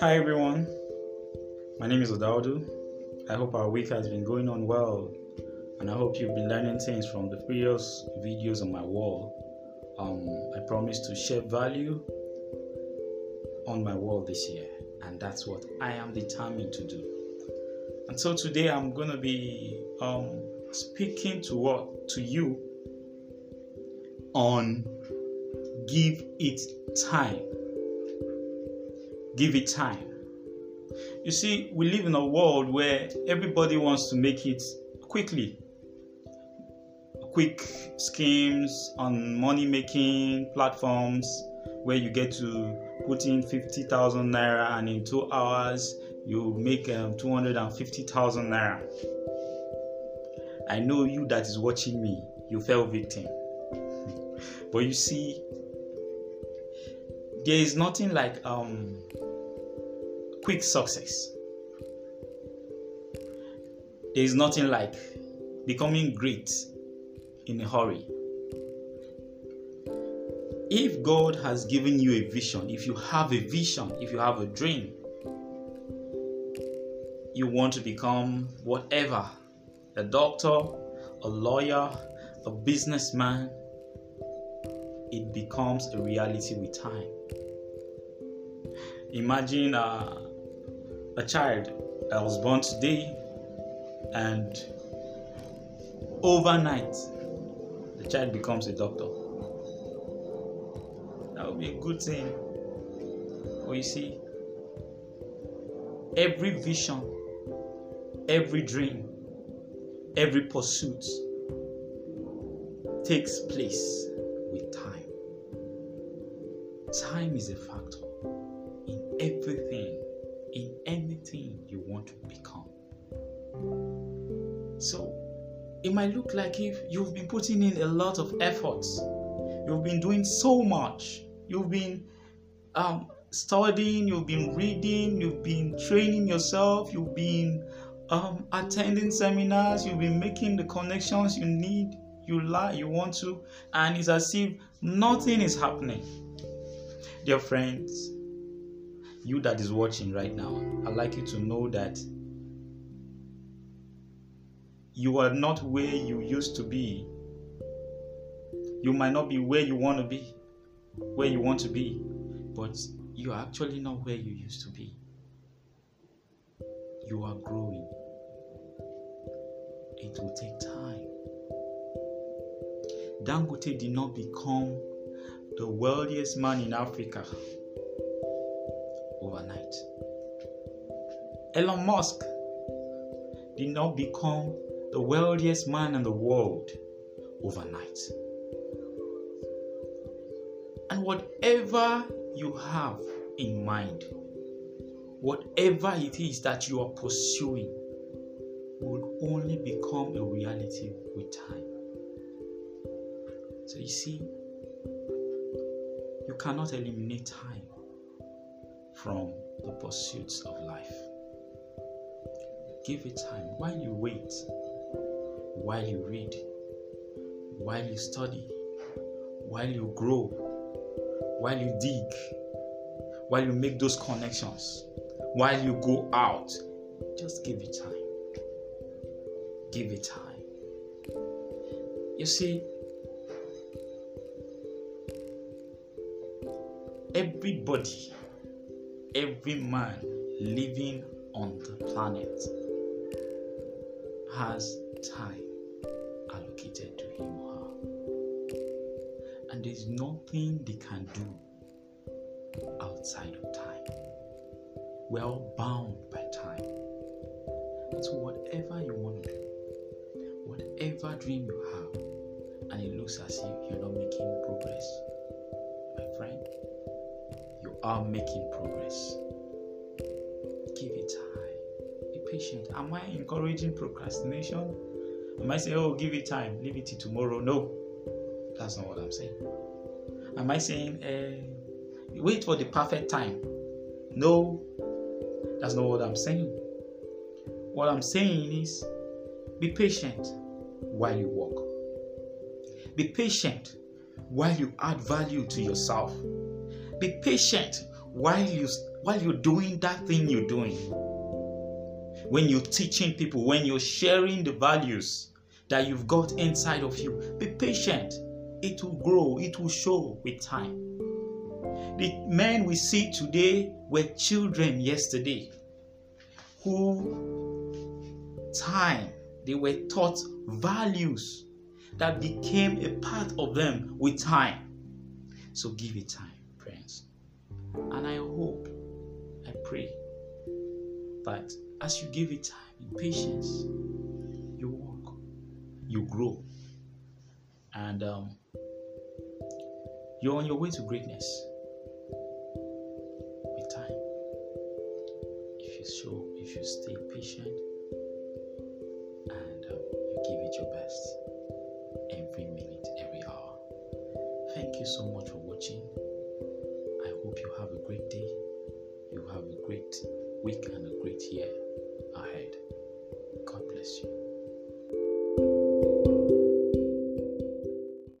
Hi everyone, my name is Odaudu. I hope our week has been going on well, and I hope you've been learning things from the previous videos on my wall. Um, I promise to share value on my wall this year, and that's what I am determined to do. And so today I'm going to be um, speaking to what to you on give it time give it time. You see, we live in a world where everybody wants to make it quickly. Quick schemes on money making platforms where you get to put in 50,000 naira and in two hours you make um, 250,000 naira. I know you that is watching me, you fell victim. but you see, there is nothing like um, quick success. There is nothing like becoming great in a hurry. If God has given you a vision, if you have a vision, if you have a dream, you want to become whatever a doctor, a lawyer, a businessman, it becomes a reality with time. Imagine uh, a child that was born today and overnight the child becomes a doctor. That would be a good thing. But you see, every vision, every dream, every pursuit takes place with time. Time is a factor everything in anything you want to become. So, it might look like if you've been putting in a lot of efforts, you've been doing so much, you've been um, studying, you've been reading, you've been training yourself, you've been um, attending seminars, you've been making the connections you need, you like, you want to, and it's as if nothing is happening. Dear friends, you that is watching right now, I'd like you to know that you are not where you used to be. You might not be where you want to be, where you want to be, but you are actually not where you used to be. You are growing. It will take time. Dangote did not become the wealthiest man in Africa overnight. Elon Musk did not become the wealthiest man in the world overnight. And whatever you have in mind, whatever it is that you are pursuing, will only become a reality with time. So you see, you cannot eliminate time from the pursuits of life. Give it time while you wait, while you read, while you study, while you grow, while you dig, while you make those connections, while you go out. Just give it time. Give it time. You see, everybody every man living on the planet has time allocated to him or her. And there's nothing they can do outside of time. We're all bound by time. So, whatever you want to do, whatever dream you have, and it looks as if you're not making progress, my friend, are making progress. Give it time. Be patient. Am I encouraging procrastination? Am I saying, oh, give it time, leave it till tomorrow? No, that's not what I'm saying. Am I saying, uh, wait for the perfect time? No, that's not what I'm saying. What I'm saying is, be patient while you walk. Be patient while you add value to yourself. Be patient while you while you're doing that thing you're doing. When you're teaching people, when you're sharing the values that you've got inside of you, be patient. It will grow, it will show with time. The men we see today were children yesterday who time they were taught values that became a part of them with time. So give it time. And I hope, I pray that as you give it time in patience, you walk, you grow, and um, you're on your way to greatness with time. If you show, if you stay patient and um, you give it your best every minute, every hour. Thank you so much for watching. Week and a great year